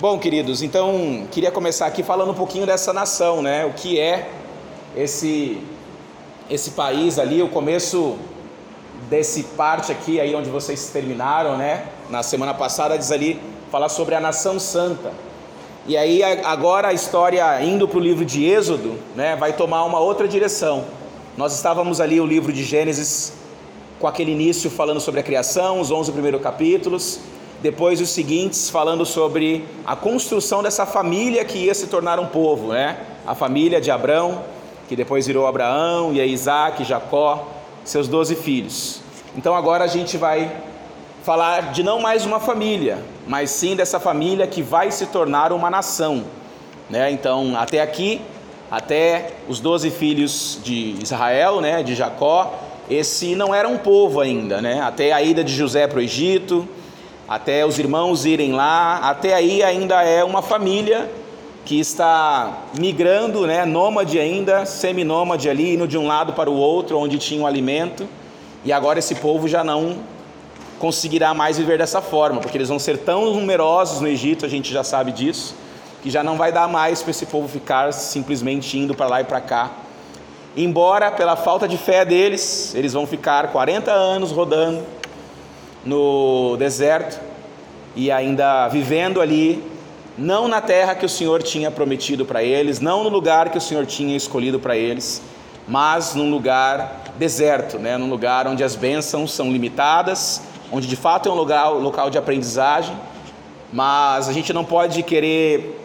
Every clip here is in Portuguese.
Bom, queridos, então queria começar aqui falando um pouquinho dessa nação, né? O que é esse esse país ali, o começo desse parte aqui aí onde vocês terminaram, né? Na semana passada diz ali falar sobre a nação santa. E aí agora a história indo para o livro de Êxodo, né, vai tomar uma outra direção. Nós estávamos ali o livro de Gênesis com aquele início falando sobre a criação, os 11 primeiros capítulos, depois os seguintes falando sobre a construção dessa família que ia se tornar um povo, né? A família de Abraão, que depois virou Abraão, e a Isaac, Jacó, seus doze filhos. Então agora a gente vai falar de não mais uma família, mas sim dessa família que vai se tornar uma nação. Né? Então, até aqui, até os doze filhos de Israel, né, de Jacó, esse não era um povo ainda, né? até a ida de José para o Egito, até os irmãos irem lá, até aí ainda é uma família que está migrando, né, nômade ainda, seminômade ali, indo de um lado para o outro, onde tinha o alimento, e agora esse povo já não conseguirá mais viver dessa forma, porque eles vão ser tão numerosos no Egito, a gente já sabe disso, que já não vai dar mais para esse povo ficar simplesmente indo para lá e para cá. Embora pela falta de fé deles, eles vão ficar 40 anos rodando, no deserto e ainda vivendo ali, não na terra que o Senhor tinha prometido para eles, não no lugar que o Senhor tinha escolhido para eles, mas num lugar deserto, né? num lugar onde as bênçãos são limitadas, onde de fato é um lugar, local de aprendizagem, mas a gente não pode querer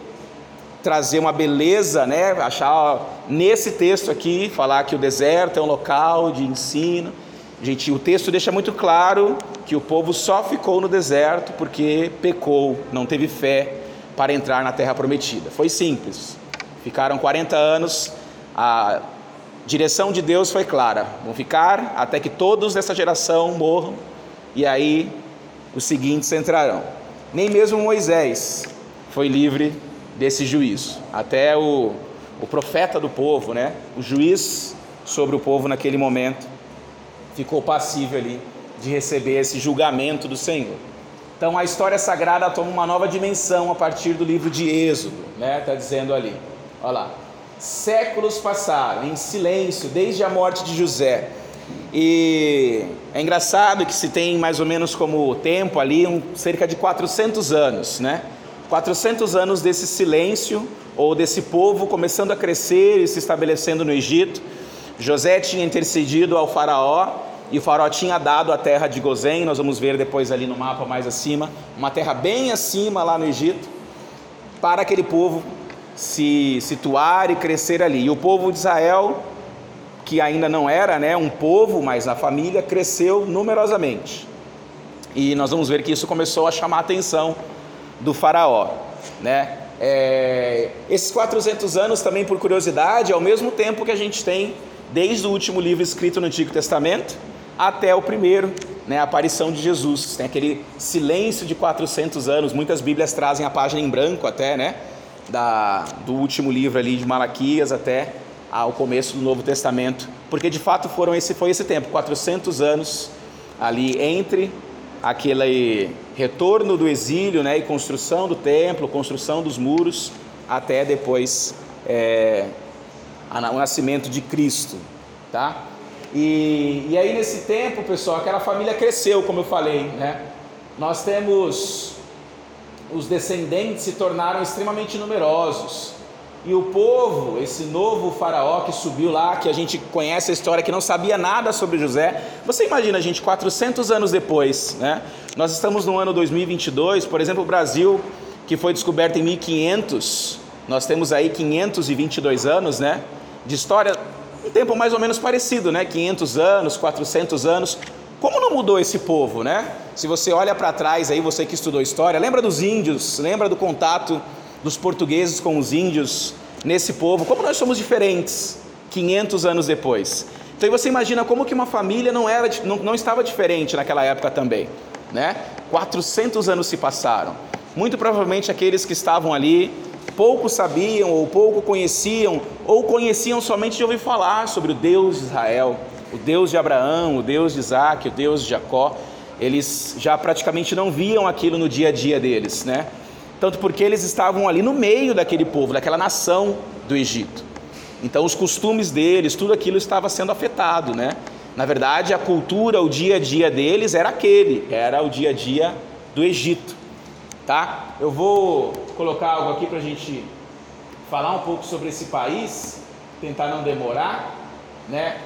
trazer uma beleza, né? achar nesse texto aqui, falar que o deserto é um local de ensino. Gente, o texto deixa muito claro que o povo só ficou no deserto porque pecou, não teve fé para entrar na terra prometida. Foi simples. Ficaram 40 anos, a direção de Deus foi clara: vão ficar até que todos dessa geração morram, e aí os seguintes entrarão. Nem mesmo Moisés foi livre desse juízo. Até o, o profeta do povo, né? o juiz sobre o povo naquele momento, ficou passível ali de receber esse julgamento do Senhor. Então a história sagrada toma uma nova dimensão a partir do livro de Êxodo, né? Está dizendo ali, olha lá. Séculos passaram em silêncio desde a morte de José. E é engraçado que se tem mais ou menos como tempo ali um, cerca de 400 anos, né? 400 anos desse silêncio ou desse povo começando a crescer e se estabelecendo no Egito. José tinha intercedido ao faraó e o faraó tinha dado a terra de Gozém, nós vamos ver depois ali no mapa mais acima, uma terra bem acima lá no Egito, para aquele povo se situar e crescer ali. E o povo de Israel, que ainda não era né, um povo, mas a família cresceu numerosamente. E nós vamos ver que isso começou a chamar a atenção do faraó. Né? É, esses 400 anos também, por curiosidade, é o mesmo tempo que a gente tem desde o último livro escrito no Antigo Testamento, até o primeiro, né, a aparição de Jesus. Tem aquele silêncio de 400 anos, muitas Bíblias trazem a página em branco até, né, da, do último livro ali de Malaquias até ao começo do Novo Testamento, porque de fato foram esse foi esse tempo, 400 anos ali entre aquele retorno do exílio, né, e construção do templo, construção dos muros, até depois é, o nascimento de Cristo, tá? E, e aí nesse tempo, pessoal, aquela família cresceu, como eu falei, né? Nós temos os descendentes se tornaram extremamente numerosos. E o povo, esse novo faraó que subiu lá, que a gente conhece a história, que não sabia nada sobre José. Você imagina, gente, 400 anos depois, né? Nós estamos no ano 2022, por exemplo, o Brasil, que foi descoberto em 1500, nós temos aí 522 anos, né? De história um tempo mais ou menos parecido, né? 500 anos, 400 anos. Como não mudou esse povo, né? Se você olha para trás aí, você que estudou história, lembra dos índios, lembra do contato dos portugueses com os índios nesse povo? Como nós somos diferentes 500 anos depois. Então você imagina como que uma família não era não, não estava diferente naquela época também, né? 400 anos se passaram. Muito provavelmente aqueles que estavam ali pouco sabiam ou pouco conheciam, ou conheciam somente de ouvir falar sobre o Deus de Israel, o Deus de Abraão, o Deus de Isaac, o Deus de Jacó. Eles já praticamente não viam aquilo no dia a dia deles, né? tanto porque eles estavam ali no meio daquele povo, daquela nação do Egito. Então os costumes deles, tudo aquilo estava sendo afetado, né? Na verdade, a cultura, o dia a dia deles era aquele, era o dia a dia do Egito, tá? Eu vou colocar algo aqui para a gente falar um pouco sobre esse país, tentar não demorar, né?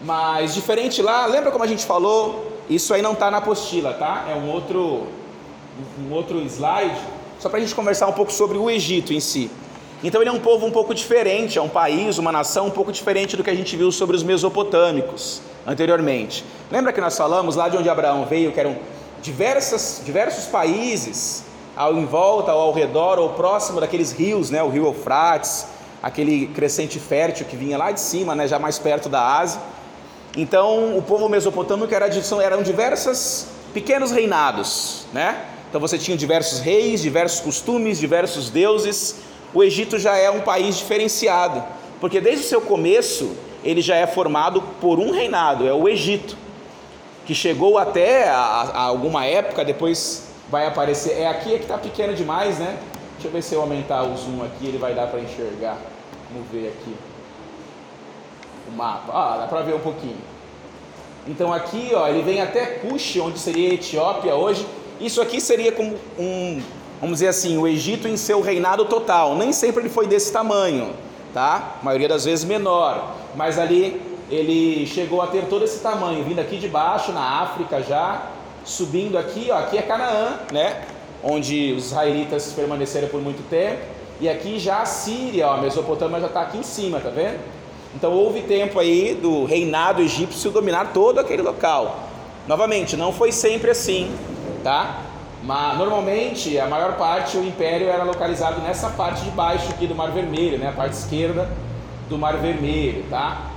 Mas diferente lá, lembra como a gente falou? Isso aí não está na apostila, tá? É um outro, um outro slide, só para a gente conversar um pouco sobre o Egito em si. Então ele é um povo um pouco diferente, é um país, uma nação um pouco diferente do que a gente viu sobre os mesopotâmicos anteriormente. Lembra que nós falamos lá de onde Abraão veio, que eram diversas, diversos países ao em volta, ou ao redor, ou próximo daqueles rios, né? o rio Eufrates, aquele crescente fértil que vinha lá de cima, né? já mais perto da Ásia. Então o povo mesopotâmico era, eram diversos pequenos reinados, né? Então você tinha diversos reis, diversos costumes, diversos deuses, o Egito já é um país diferenciado, porque desde o seu começo ele já é formado por um reinado, é o Egito, que chegou até a, a alguma época, depois vai aparecer. É aqui é que está pequeno demais, né? Deixa eu ver se eu aumentar o zoom aqui, ele vai dar para enxergar. Vamos ver aqui o mapa. Ah, dá para ver um pouquinho. Então aqui, ó, ele vem até Cush, onde seria Etiópia hoje. Isso aqui seria como um vamos dizer assim, o Egito em seu reinado total. Nem sempre ele foi desse tamanho, tá? A maioria das vezes menor, mas ali ele chegou a ter todo esse tamanho, vindo aqui de baixo, na África já, subindo aqui, ó, aqui é Canaã, né? Onde os israelitas permaneceram por muito tempo, e aqui já a Síria, ó, a Mesopotâmia já está aqui em cima, tá vendo? Então houve tempo aí do reinado egípcio dominar todo aquele local. Novamente, não foi sempre assim, tá? Mas normalmente a maior parte o império era localizado nessa parte de baixo aqui do Mar Vermelho, né? A parte esquerda do Mar Vermelho, tá?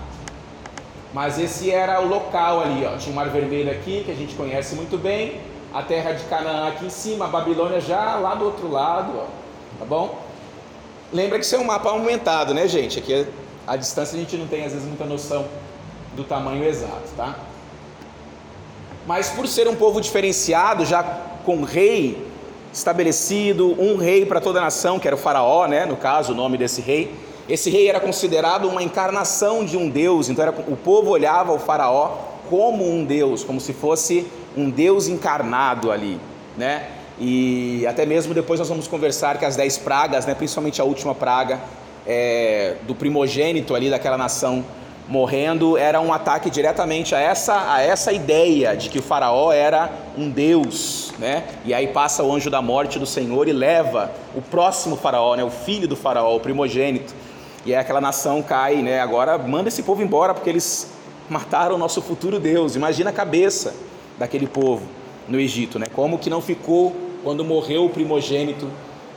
Mas esse era o local ali, ó. Tinha o Mar Vermelho aqui, que a gente conhece muito bem, a terra de Canaã aqui em cima, a Babilônia já lá do outro lado, ó. Tá bom? Lembra que isso é um mapa aumentado, né, gente? Aqui a distância a gente não tem às vezes muita noção do tamanho exato, tá? Mas por ser um povo diferenciado, já com rei estabelecido, um rei para toda a nação, que era o faraó, né, no caso, o nome desse rei. Esse rei era considerado uma encarnação de um deus, então era, o povo olhava o faraó como um deus, como se fosse um deus encarnado ali, né? E até mesmo depois nós vamos conversar que as dez pragas, né, principalmente a última praga é, do primogênito ali daquela nação morrendo era um ataque diretamente a essa, a essa ideia de que o faraó era um deus, né? E aí passa o anjo da morte do Senhor e leva o próximo faraó, né? O filho do faraó, o primogênito. E aí aquela nação cai, né? Agora manda esse povo embora porque eles mataram o nosso futuro Deus. Imagina a cabeça daquele povo no Egito, né? Como que não ficou quando morreu o primogênito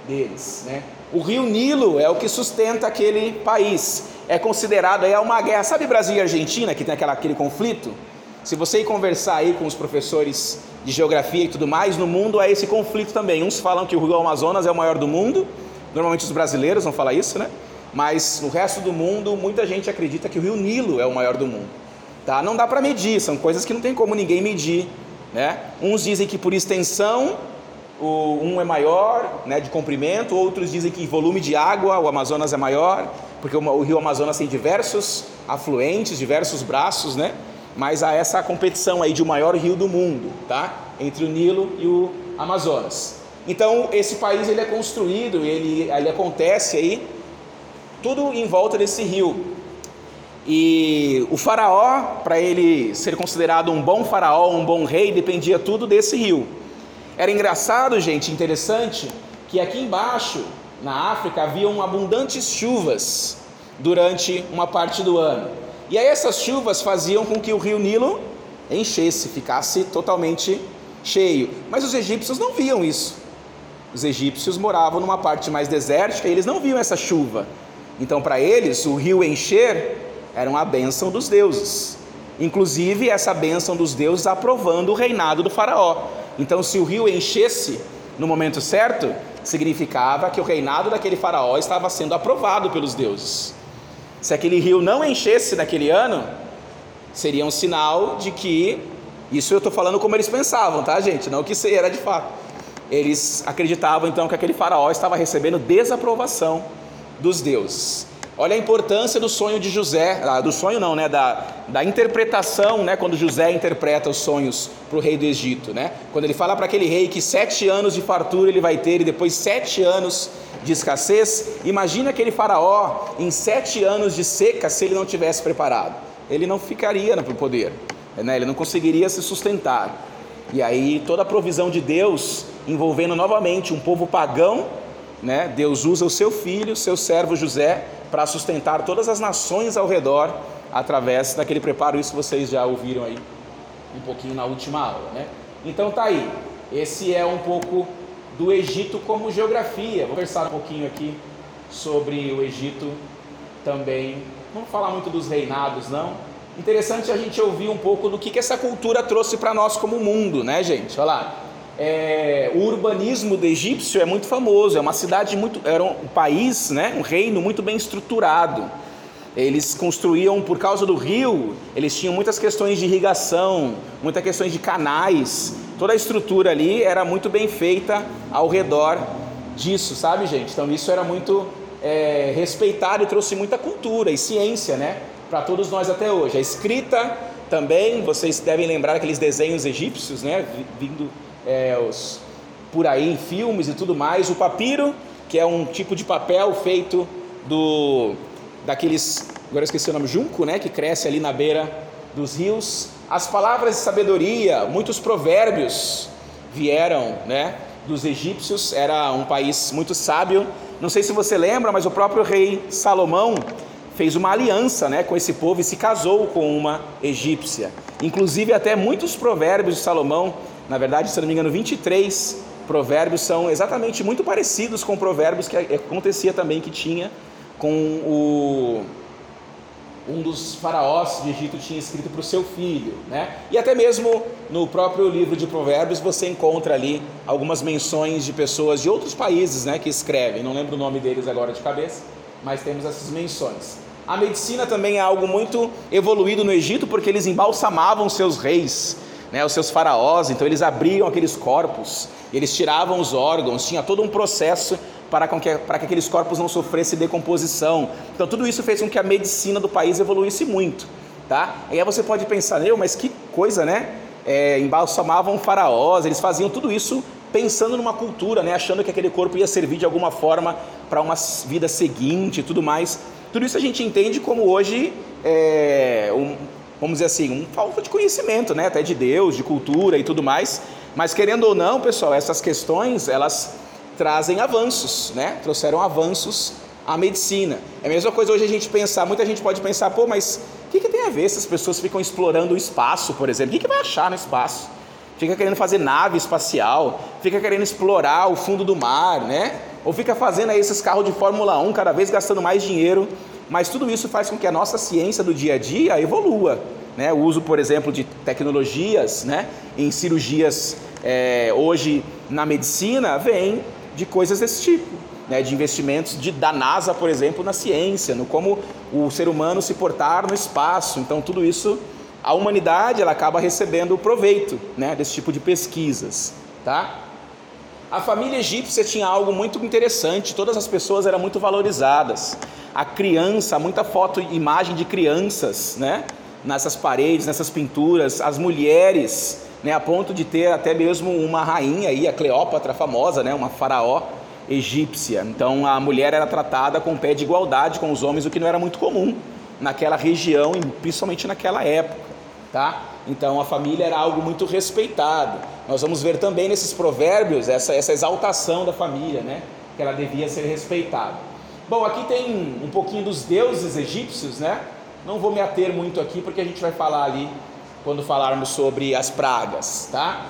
deles, né? O rio Nilo é o que sustenta aquele país é considerado é uma guerra. Sabe Brasil e Argentina, que tem aquela, aquele conflito? Se você ir conversar aí com os professores de geografia e tudo mais, no mundo há esse conflito também. Uns falam que o Rio Amazonas é o maior do mundo, normalmente os brasileiros vão falar isso, né? Mas no resto do mundo, muita gente acredita que o Rio Nilo é o maior do mundo. Tá? Não dá para medir, são coisas que não tem como ninguém medir. Né? Uns dizem que por extensão o, um é maior né, de comprimento, outros dizem que volume de água o Amazonas é maior porque o rio Amazonas tem diversos afluentes, diversos braços, né? Mas há essa competição aí de o maior rio do mundo, tá? Entre o Nilo e o Amazonas. Então, esse país ele é construído, ele, ele acontece aí tudo em volta desse rio. E o faraó, para ele ser considerado um bom faraó, um bom rei, dependia tudo desse rio. Era engraçado, gente, interessante, que aqui embaixo na África haviam abundantes chuvas durante uma parte do ano. E aí essas chuvas faziam com que o rio Nilo enchesse, ficasse totalmente cheio. Mas os egípcios não viam isso. Os egípcios moravam numa parte mais desértica e eles não viam essa chuva. Então, para eles, o rio encher era uma bênção dos deuses. Inclusive, essa bênção dos deuses aprovando o reinado do Faraó. Então, se o rio enchesse no momento certo, significava que o reinado daquele faraó estava sendo aprovado pelos deuses. Se aquele rio não enchesse naquele ano, seria um sinal de que, isso eu estou falando como eles pensavam, tá gente? Não que isso era de fato. eles acreditavam então que aquele faraó estava recebendo desaprovação dos deuses. Olha a importância do sonho de José, ah, do sonho não, né, da, da interpretação, né, quando José interpreta os sonhos para o rei do Egito, né? Quando ele fala para aquele rei que sete anos de fartura ele vai ter e depois sete anos de escassez, imagina aquele faraó em sete anos de seca se ele não tivesse preparado, ele não ficaria no poder, né? Ele não conseguiria se sustentar. E aí toda a provisão de Deus envolvendo novamente um povo pagão, né? Deus usa o seu filho, seu servo José, para sustentar todas as nações ao redor através daquele preparo. Isso vocês já ouviram aí um pouquinho na última aula, né? Então tá aí. Esse é um pouco do Egito como geografia. Vou conversar um pouquinho aqui sobre o Egito também. Não vou falar muito dos reinados, não. Interessante a gente ouvir um pouco do que, que essa cultura trouxe para nós como mundo, né, gente? Olha lá. É, o urbanismo do egípcio é muito famoso, é uma cidade muito, era um país, né, um reino muito bem estruturado. Eles construíam por causa do rio, eles tinham muitas questões de irrigação, muitas questões de canais. Toda a estrutura ali era muito bem feita ao redor disso, sabe, gente? Então isso era muito é, respeitado e trouxe muita cultura e ciência, né, para todos nós até hoje. A escrita também, vocês devem lembrar aqueles desenhos egípcios, né, vindo é, os, por aí em filmes e tudo mais. O papiro, que é um tipo de papel feito do daqueles, agora esqueci o nome, junco, né, que cresce ali na beira dos rios. As palavras de sabedoria, muitos provérbios vieram, né, dos egípcios. Era um país muito sábio. Não sei se você lembra, mas o próprio rei Salomão fez uma aliança, né, com esse povo e se casou com uma egípcia. Inclusive até muitos provérbios de Salomão na verdade, se não me engano, 23 provérbios são exatamente muito parecidos com provérbios que acontecia também que tinha com o um dos faraós de Egito tinha escrito para o seu filho, né? E até mesmo no próprio livro de Provérbios você encontra ali algumas menções de pessoas de outros países, né, que escrevem. Não lembro o nome deles agora de cabeça, mas temos essas menções. A medicina também é algo muito evoluído no Egito porque eles embalsamavam seus reis né, os seus faraós, então eles abriam aqueles corpos, eles tiravam os órgãos, tinha todo um processo para, que, para que aqueles corpos não sofressem decomposição. Então tudo isso fez com que a medicina do país evoluísse muito. Tá? E aí você pode pensar, meu, mas que coisa, né? É, embalsamavam faraós, eles faziam tudo isso pensando numa cultura, né? achando que aquele corpo ia servir de alguma forma para uma vida seguinte e tudo mais. Tudo isso a gente entende como hoje é, um, vamos dizer assim, um falta de conhecimento, né, até de Deus, de cultura e tudo mais. Mas querendo ou não, pessoal, essas questões elas trazem avanços, né? Trouxeram avanços à medicina. É a mesma coisa hoje a gente pensar, muita gente pode pensar, pô, mas o que, que tem a ver se as pessoas ficam explorando o espaço, por exemplo? O que, que vai achar no espaço? Fica querendo fazer nave espacial, fica querendo explorar o fundo do mar, né? Ou fica fazendo aí esses carros de Fórmula 1, cada vez gastando mais dinheiro mas tudo isso faz com que a nossa ciência do dia a dia evolua. Né? O uso, por exemplo, de tecnologias né? em cirurgias é, hoje na medicina vem de coisas desse tipo, né? de investimentos de, da NASA, por exemplo, na ciência, no como o ser humano se portar no espaço. Então, tudo isso, a humanidade ela acaba recebendo o proveito né? desse tipo de pesquisas. Tá? A família egípcia tinha algo muito interessante, todas as pessoas eram muito valorizadas. A criança, muita foto, imagem de crianças, né? Nessas paredes, nessas pinturas, as mulheres, né? A ponto de ter até mesmo uma rainha aí, a Cleópatra famosa, né? Uma faraó egípcia. Então a mulher era tratada com pé de igualdade com os homens, o que não era muito comum naquela região e principalmente naquela época, tá? Então a família era algo muito respeitado. Nós vamos ver também nesses provérbios essa, essa exaltação da família, né? Que ela devia ser respeitada. Bom, aqui tem um pouquinho dos deuses egípcios, né? Não vou me ater muito aqui porque a gente vai falar ali quando falarmos sobre as pragas, tá?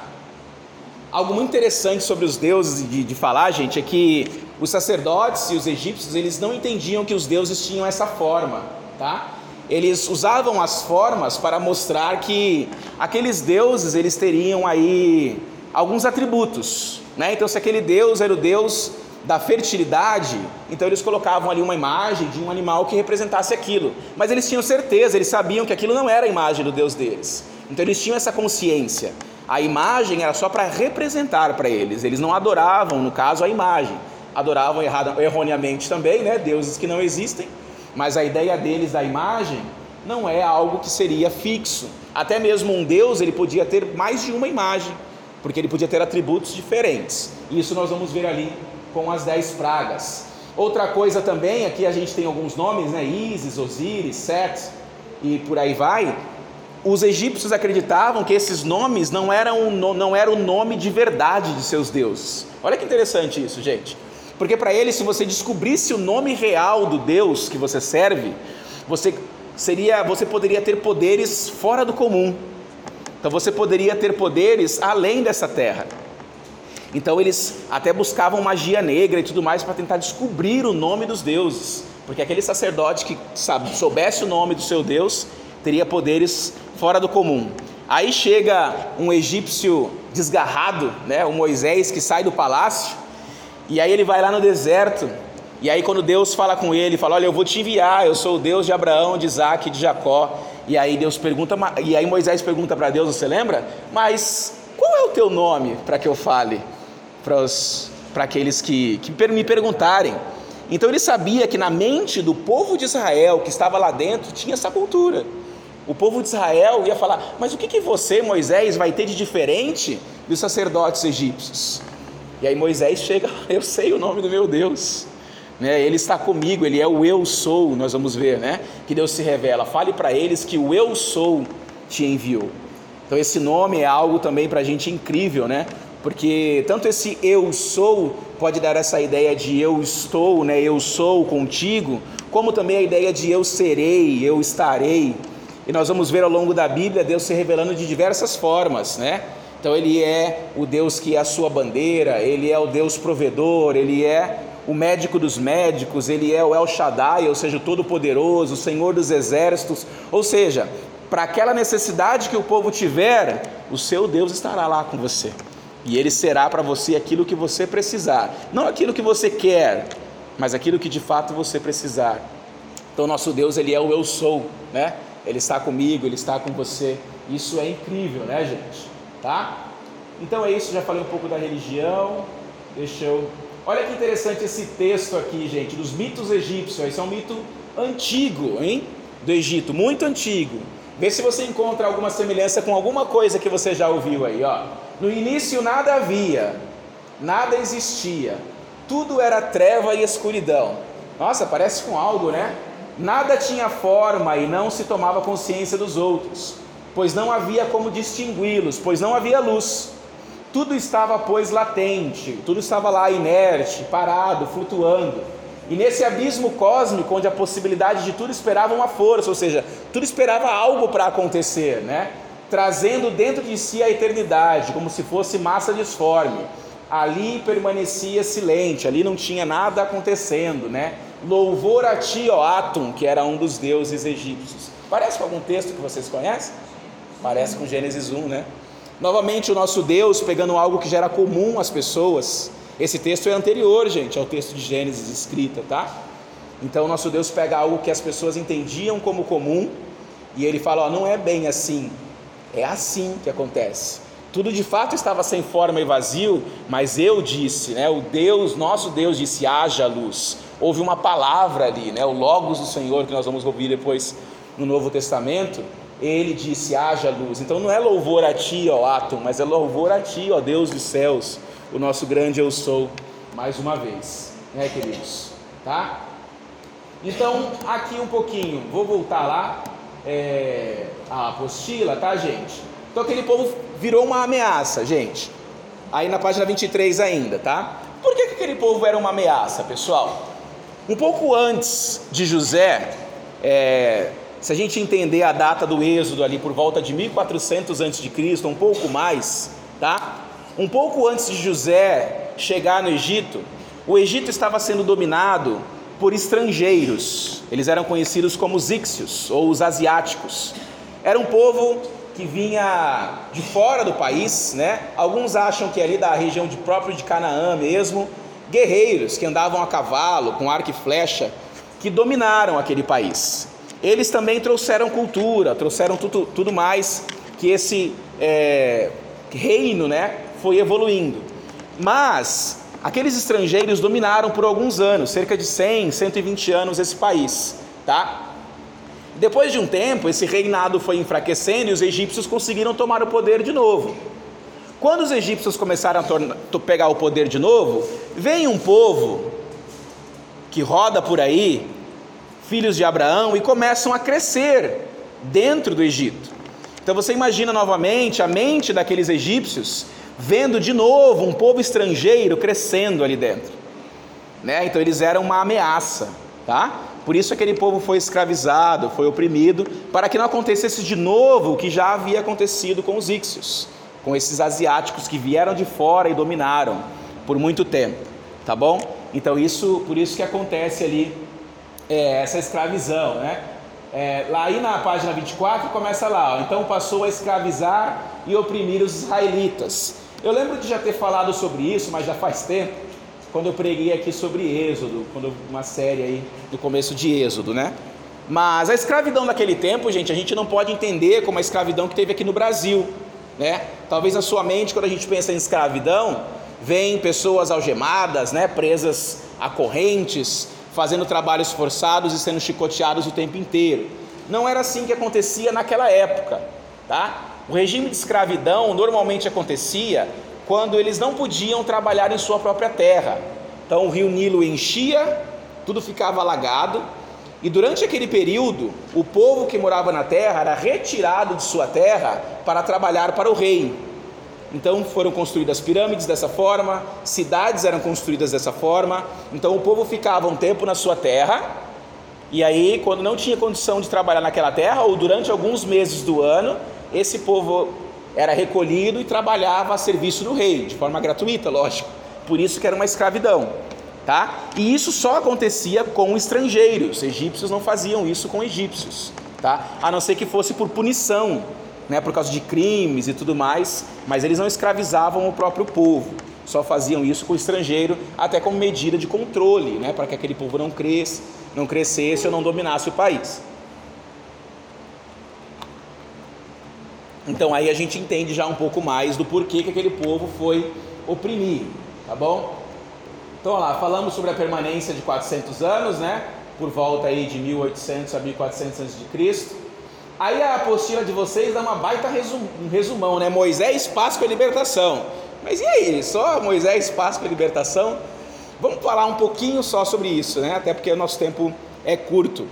Algo muito interessante sobre os deuses de, de falar, gente, é que os sacerdotes e os egípcios eles não entendiam que os deuses tinham essa forma, tá? Eles usavam as formas para mostrar que aqueles deuses eles teriam aí alguns atributos, né? Então se aquele deus era o deus da fertilidade, então eles colocavam ali uma imagem de um animal que representasse aquilo. Mas eles tinham certeza, eles sabiam que aquilo não era a imagem do deus deles. Então eles tinham essa consciência. A imagem era só para representar para eles. Eles não adoravam, no caso, a imagem. Adoravam errada, erroneamente também, né? Deuses que não existem. Mas a ideia deles da imagem não é algo que seria fixo. Até mesmo um Deus, ele podia ter mais de uma imagem, porque ele podia ter atributos diferentes. Isso nós vamos ver ali com as dez pragas. Outra coisa também, aqui a gente tem alguns nomes, né? Isis, Osíris, Set e por aí vai os egípcios acreditavam que esses nomes não eram, não eram o nome de verdade de seus deuses. Olha que interessante isso, gente. Porque para eles, se você descobrisse o nome real do Deus que você serve, você seria, você poderia ter poderes fora do comum. Então você poderia ter poderes além dessa terra. Então eles até buscavam magia negra e tudo mais para tentar descobrir o nome dos deuses, porque aquele sacerdote que sabe, soubesse o nome do seu Deus teria poderes fora do comum. Aí chega um egípcio desgarrado, né, o Moisés que sai do palácio, e aí ele vai lá no deserto, e aí quando Deus fala com ele, fala: "Olha, eu vou te enviar, eu sou o Deus de Abraão, de Isaac de Jacó". E aí Deus pergunta, e aí Moisés pergunta para Deus, você lembra? Mas qual é o teu nome para que eu fale para os para aqueles que, que me perguntarem? Então ele sabia que na mente do povo de Israel que estava lá dentro tinha essa cultura. O povo de Israel ia falar: Mas o que, que você, Moisés, vai ter de diferente dos sacerdotes egípcios? E aí Moisés chega: Eu sei o nome do meu Deus. Né? Ele está comigo, ele é o eu sou. Nós vamos ver, né? Que Deus se revela. Fale para eles que o eu sou te enviou. Então esse nome é algo também para a gente incrível, né? Porque tanto esse eu sou pode dar essa ideia de eu estou, né? Eu sou contigo, como também a ideia de eu serei, eu estarei. E nós vamos ver ao longo da Bíblia Deus se revelando de diversas formas, né? Então ele é o Deus que é a sua bandeira, ele é o Deus provedor, ele é o médico dos médicos, ele é o El Shaddai, ou seja, o Todo-Poderoso, o Senhor dos Exércitos. Ou seja, para aquela necessidade que o povo tiver, o seu Deus estará lá com você. E ele será para você aquilo que você precisar. Não aquilo que você quer, mas aquilo que de fato você precisar. Então, nosso Deus, ele é o eu sou, né? Ele está comigo, Ele está com você. Isso é incrível, né, gente? Tá? Então é isso, já falei um pouco da religião. Deixa eu. Olha que interessante esse texto aqui, gente, dos mitos egípcios. Esse é um mito antigo, hein? Do Egito, muito antigo. Vê se você encontra alguma semelhança com alguma coisa que você já ouviu aí, ó. No início nada havia, nada existia, tudo era treva e escuridão. Nossa, parece com algo, né? Nada tinha forma e não se tomava consciência dos outros, pois não havia como distingui-los, pois não havia luz. Tudo estava, pois, latente, tudo estava lá inerte, parado, flutuando. E nesse abismo cósmico, onde a possibilidade de tudo esperava uma força, ou seja, tudo esperava algo para acontecer, né? Trazendo dentro de si a eternidade, como se fosse massa disforme. Ali permanecia silente, ali não tinha nada acontecendo, né? Louvor a ti, ó Atum, que era um dos deuses egípcios. Parece com algum texto que vocês conhecem? Parece com Gênesis 1, né? Novamente, o nosso Deus pegando algo que já era comum às pessoas. Esse texto é anterior, gente, ao texto de Gênesis escrita, tá? Então, o nosso Deus pega algo que as pessoas entendiam como comum e ele fala: ó, não é bem assim, é assim que acontece. Tudo de fato estava sem forma e vazio, mas eu disse, né? O Deus, nosso Deus disse: haja luz. Houve uma palavra ali, né? O Logos do Senhor que nós vamos ouvir depois no Novo Testamento. Ele disse: haja luz. Então não é louvor a ti, ó átomo, mas é louvor a ti, ó Deus dos céus, o nosso grande eu sou, mais uma vez, né, queridos? Tá? Então, aqui um pouquinho, vou voltar lá, é, a apostila, tá, gente? Então aquele povo virou uma ameaça, gente. Aí na página 23 ainda, tá? Por que, que aquele povo era uma ameaça, pessoal? Um pouco antes de José, é, se a gente entender a data do êxodo ali por volta de 1400 a.C., um pouco mais, tá? Um pouco antes de José chegar no Egito, o Egito estava sendo dominado por estrangeiros. Eles eram conhecidos como os íxios ou os asiáticos. Era um povo que vinha de fora do país, né? Alguns acham que é ali da região de próprio de Canaã mesmo, guerreiros que andavam a cavalo, com arco e flecha, que dominaram aquele país. Eles também trouxeram cultura, trouxeram tudo, tudo mais que esse é, reino, né, foi evoluindo. Mas aqueles estrangeiros dominaram por alguns anos, cerca de 100, 120 anos esse país, tá? Depois de um tempo, esse reinado foi enfraquecendo e os egípcios conseguiram tomar o poder de novo. Quando os egípcios começaram a pegar o poder de novo, vem um povo que roda por aí, filhos de Abraão, e começam a crescer dentro do Egito. Então você imagina novamente a mente daqueles egípcios vendo de novo um povo estrangeiro crescendo ali dentro. Né? Então eles eram uma ameaça, tá? Por isso aquele povo foi escravizado, foi oprimido, para que não acontecesse de novo o que já havia acontecido com os íxios, com esses asiáticos que vieram de fora e dominaram por muito tempo, tá bom? Então isso, por isso que acontece ali é, essa escravização, né? É, lá aí na página 24 começa lá, ó, então passou a escravizar e oprimir os israelitas. Eu lembro de já ter falado sobre isso, mas já faz tempo quando eu preguei aqui sobre Êxodo, quando uma série aí do começo de Êxodo, né? Mas a escravidão daquele tempo, gente, a gente não pode entender como a escravidão que teve aqui no Brasil, né? Talvez na sua mente, quando a gente pensa em escravidão, vem pessoas algemadas, né, presas a correntes, fazendo trabalhos forçados e sendo chicoteados o tempo inteiro. Não era assim que acontecia naquela época, tá? O regime de escravidão normalmente acontecia quando eles não podiam trabalhar em sua própria terra. Então o rio Nilo enchia, tudo ficava alagado, e durante aquele período, o povo que morava na terra era retirado de sua terra para trabalhar para o rei. Então foram construídas pirâmides dessa forma, cidades eram construídas dessa forma. Então o povo ficava um tempo na sua terra, e aí, quando não tinha condição de trabalhar naquela terra, ou durante alguns meses do ano, esse povo era recolhido e trabalhava a serviço do rei, de forma gratuita, lógico. Por isso que era uma escravidão, tá? E isso só acontecia com estrangeiros. Egípcios não faziam isso com egípcios, tá? A não ser que fosse por punição, né, por causa de crimes e tudo mais, mas eles não escravizavam o próprio povo. Só faziam isso com o estrangeiro, até como medida de controle, né, para que aquele povo não cresça, não crescesse ou não dominasse o país. Então aí a gente entende já um pouco mais do porquê que aquele povo foi oprimido, tá bom? Então lá, falamos sobre a permanência de 400 anos, né? Por volta aí de 1800 a 1400 a.C. Aí a apostila de vocês dá uma baita resum, um resumão, né? Moisés, Páscoa e libertação. Mas e aí? Só Moisés, Páscoa e libertação? Vamos falar um pouquinho só sobre isso, né? Até porque o nosso tempo é curto.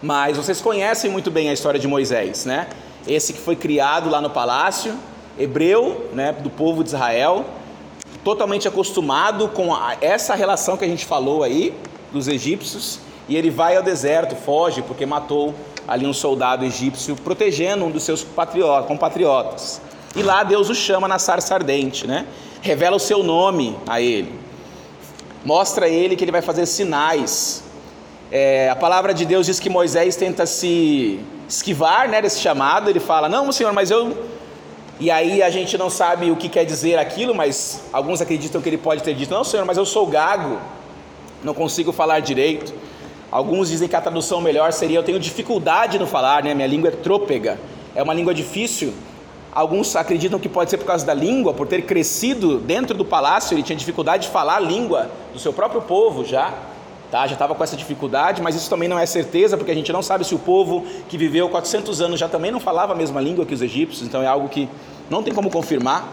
Mas vocês conhecem muito bem a história de Moisés, né? esse que foi criado lá no palácio, hebreu, né, do povo de Israel, totalmente acostumado com essa relação que a gente falou aí dos egípcios, e ele vai ao deserto, foge porque matou ali um soldado egípcio protegendo um dos seus compatriotas. E lá Deus o chama na sarça ardente, né? Revela o seu nome a ele. Mostra a ele que ele vai fazer sinais. É, a palavra de Deus diz que Moisés tenta se esquivar né, desse chamado, ele fala: Não, senhor, mas eu. E aí a gente não sabe o que quer dizer aquilo, mas alguns acreditam que ele pode ter dito: Não, senhor, mas eu sou gago, não consigo falar direito. Alguns dizem que a tradução melhor seria: Eu tenho dificuldade no falar, né? minha língua é trôpega, é uma língua difícil. Alguns acreditam que pode ser por causa da língua, por ter crescido dentro do palácio, ele tinha dificuldade de falar a língua do seu próprio povo já tá? já estava com essa dificuldade, mas isso também não é certeza, porque a gente não sabe se o povo que viveu 400 anos já também não falava a mesma língua que os egípcios, então é algo que não tem como confirmar,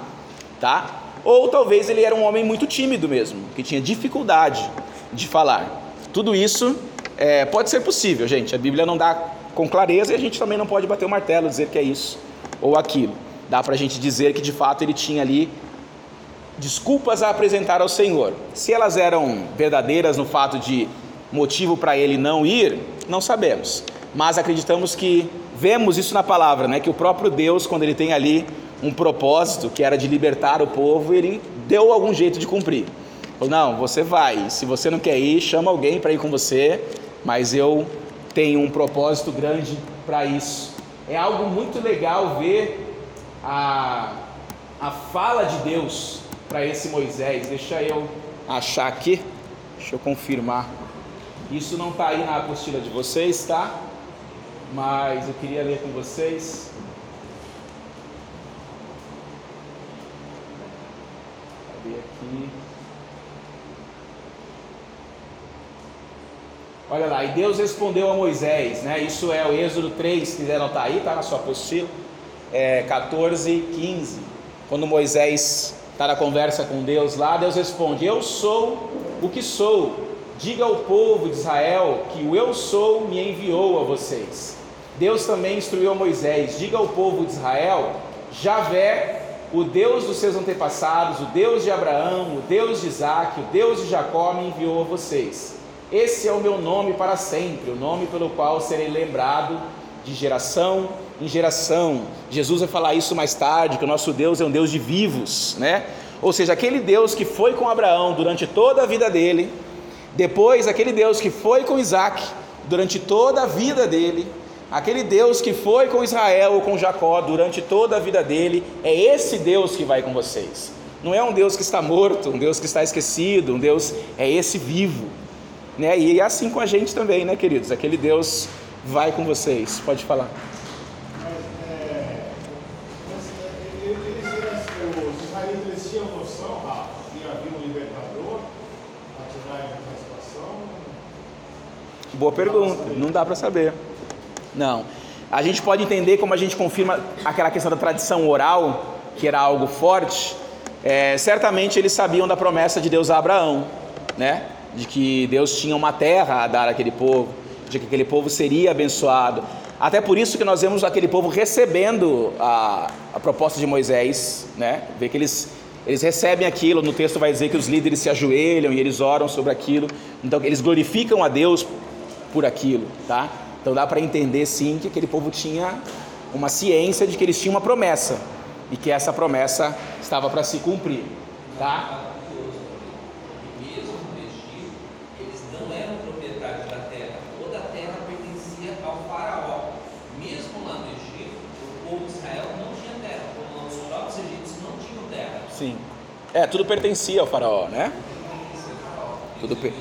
tá? Ou talvez ele era um homem muito tímido mesmo, que tinha dificuldade de falar. Tudo isso é, pode ser possível, gente. A Bíblia não dá com clareza e a gente também não pode bater o martelo dizer que é isso ou aquilo. Dá para a gente dizer que de fato ele tinha ali desculpas a apresentar ao Senhor. Se elas eram verdadeiras no fato de motivo para ele não ir, não sabemos. Mas acreditamos que vemos isso na palavra, né? Que o próprio Deus, quando ele tem ali um propósito que era de libertar o povo, ele deu algum jeito de cumprir. Não, você vai. Se você não quer ir, chama alguém para ir com você mas eu tenho um propósito grande para isso. É algo muito legal ver a, a fala de Deus para esse Moisés. Deixa eu achar aqui, deixa eu confirmar. Isso não está aí na apostila de vocês, tá? Mas eu queria ler com vocês. Cadê aqui? Olha lá, e Deus respondeu a Moisés, né? Isso é o Êxodo 3, se quiser anotar aí, tá na sua apostila, é 14, 15. Quando Moisés está na conversa com Deus lá, Deus responde: Eu sou o que sou. Diga ao povo de Israel que o Eu sou me enviou a vocês. Deus também instruiu a Moisés: Diga ao povo de Israel, Javé, o Deus dos seus antepassados, o Deus de Abraão, o Deus de Isaac, o Deus de Jacó me enviou a vocês. Esse é o meu nome para sempre, o nome pelo qual serei lembrado de geração em geração. Jesus vai falar isso mais tarde, que o nosso Deus é um Deus de vivos, né? Ou seja, aquele Deus que foi com Abraão durante toda a vida dele, depois aquele Deus que foi com Isaac durante toda a vida dele, aquele Deus que foi com Israel ou com Jacó durante toda a vida dele, é esse Deus que vai com vocês. Não é um Deus que está morto, um Deus que está esquecido, um Deus é esse vivo. Né? E é assim com a gente também, né, queridos? Aquele Deus vai com vocês. Pode falar. Boa pergunta, não dá para saber. Não. A gente pode entender como a gente confirma aquela questão da tradição oral, que era algo forte. É, certamente eles sabiam da promessa de Deus a Abraão, né? De que Deus tinha uma terra a dar àquele povo, de que aquele povo seria abençoado. Até por isso que nós vemos aquele povo recebendo a, a proposta de Moisés, né? Vê que eles, eles recebem aquilo, no texto vai dizer que os líderes se ajoelham e eles oram sobre aquilo. Então eles glorificam a Deus por aquilo, tá? Então dá para entender sim que aquele povo tinha uma ciência de que eles tinham uma promessa e que essa promessa estava para se cumprir, tá? É, tudo pertencia ao faraó, né? Tudo per...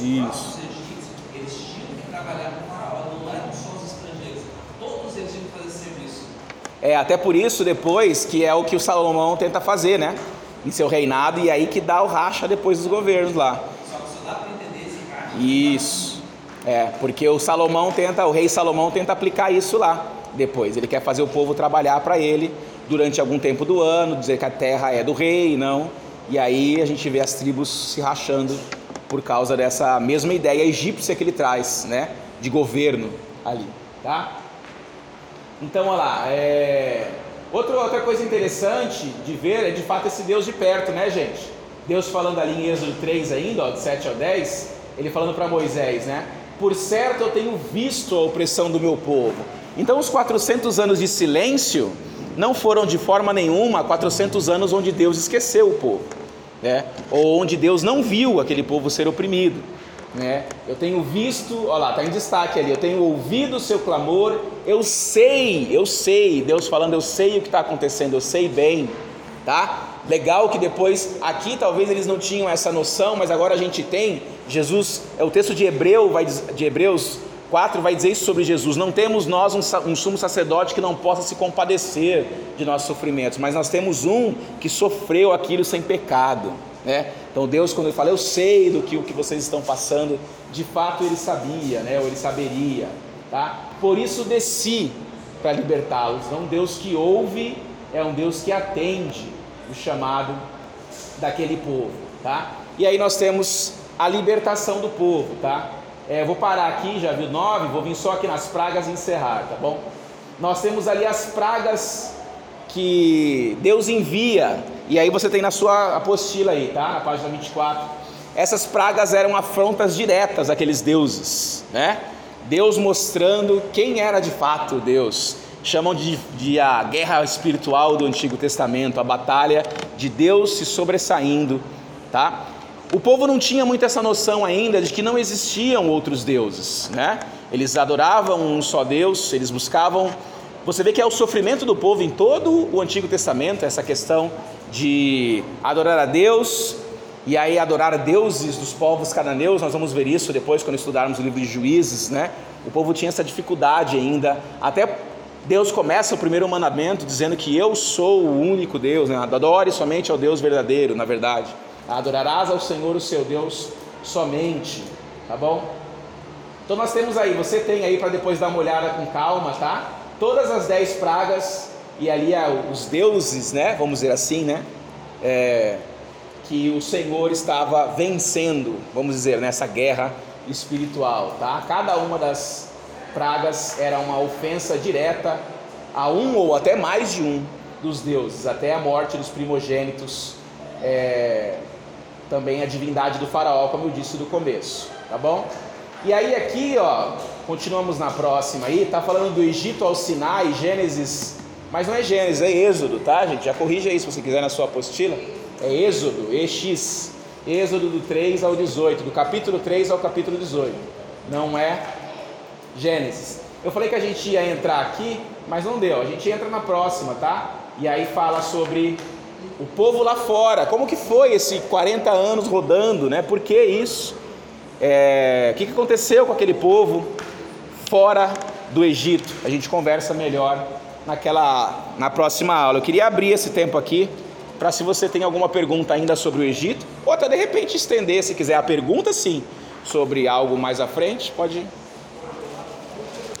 Isso. É, até por isso depois que é o que o Salomão tenta fazer, né? Em seu reinado, e aí que dá o racha depois dos governos lá. Só que dá entender esse. Isso. É, porque o Salomão tenta, o rei Salomão tenta aplicar isso lá depois. Ele quer fazer o povo trabalhar para ele durante algum tempo do ano, dizer que a terra é do rei, não. E aí a gente vê as tribos se rachando por causa dessa mesma ideia egípcia que ele traz, né, de governo ali, tá? Então, olha lá, é... outra, outra coisa interessante de ver é de fato esse Deus de perto, né, gente? Deus falando ali em Êxodo 3 ainda, ó, de 7 ao 10, ele falando para Moisés, né? Por certo eu tenho visto a opressão do meu povo. Então os 400 anos de silêncio não foram de forma nenhuma 400 anos onde Deus esqueceu o povo, né? ou onde Deus não viu aquele povo ser oprimido. Né? Eu tenho visto, olha lá, está em destaque ali, eu tenho ouvido o seu clamor, eu sei, eu sei, Deus falando, eu sei o que está acontecendo, eu sei bem, tá? Legal que depois, aqui talvez eles não tinham essa noção, mas agora a gente tem, Jesus, é o texto de Hebreu, vai, de Hebreus 4 vai dizer isso sobre Jesus: Não temos nós um, um sumo sacerdote que não possa se compadecer de nossos sofrimentos, mas nós temos um que sofreu aquilo sem pecado. Né? Então Deus, quando ele fala, eu sei do que o que vocês estão passando, de fato ele sabia, né? ou ele saberia. Tá? Por isso desci para libertá-los. É um Deus que ouve, é um Deus que atende o chamado daquele povo. Tá? E aí nós temos a libertação do povo. Tá? É, vou parar aqui, já viu nove, vou vir só aqui nas pragas e encerrar, tá bom? Nós temos ali as pragas que Deus envia, e aí você tem na sua apostila aí, tá? Na página 24. Essas pragas eram afrontas diretas àqueles deuses, né? Deus mostrando quem era de fato Deus. Chamam de, de a guerra espiritual do Antigo Testamento, a batalha de Deus se sobressaindo, tá? O povo não tinha muito essa noção ainda de que não existiam outros deuses, né? Eles adoravam um só Deus, eles buscavam. Você vê que é o sofrimento do povo em todo o Antigo Testamento, essa questão de adorar a Deus e aí adorar deuses dos povos cananeus. Nós vamos ver isso depois quando estudarmos o livro de Juízes, né? O povo tinha essa dificuldade ainda, até Deus começa o primeiro mandamento dizendo que eu sou o único Deus, né? adore somente ao Deus verdadeiro, na verdade. Adorarás ao Senhor o seu Deus somente. tá bom? Então nós temos aí, você tem aí para depois dar uma olhada com calma, tá? Todas as dez pragas e ali os deuses, né? Vamos dizer assim, né? É, que o Senhor estava vencendo, vamos dizer, nessa guerra espiritual, tá? Cada uma das pragas era uma ofensa direta a um ou até mais de um dos deuses, até a morte dos primogênitos, é, também a divindade do faraó, como eu disse no começo, tá bom? E aí aqui, ó, continuamos na próxima aí, tá falando do Egito ao Sinai, Gênesis, mas não é Gênesis, é Êxodo, tá, gente? Já corrija aí se você quiser na sua apostila. É Êxodo, EX, Êxodo do 3 ao 18, do capítulo 3 ao capítulo 18. Não é Gênesis. Eu falei que a gente ia entrar aqui, mas não deu. A gente entra na próxima, tá? E aí fala sobre o povo lá fora. Como que foi esse 40 anos rodando, né? Por que isso? É... O que, que aconteceu com aquele povo fora do Egito? A gente conversa melhor naquela na próxima aula. Eu queria abrir esse tempo aqui para se você tem alguma pergunta ainda sobre o Egito, ou até de repente estender, se quiser a pergunta, sim, sobre algo mais à frente, pode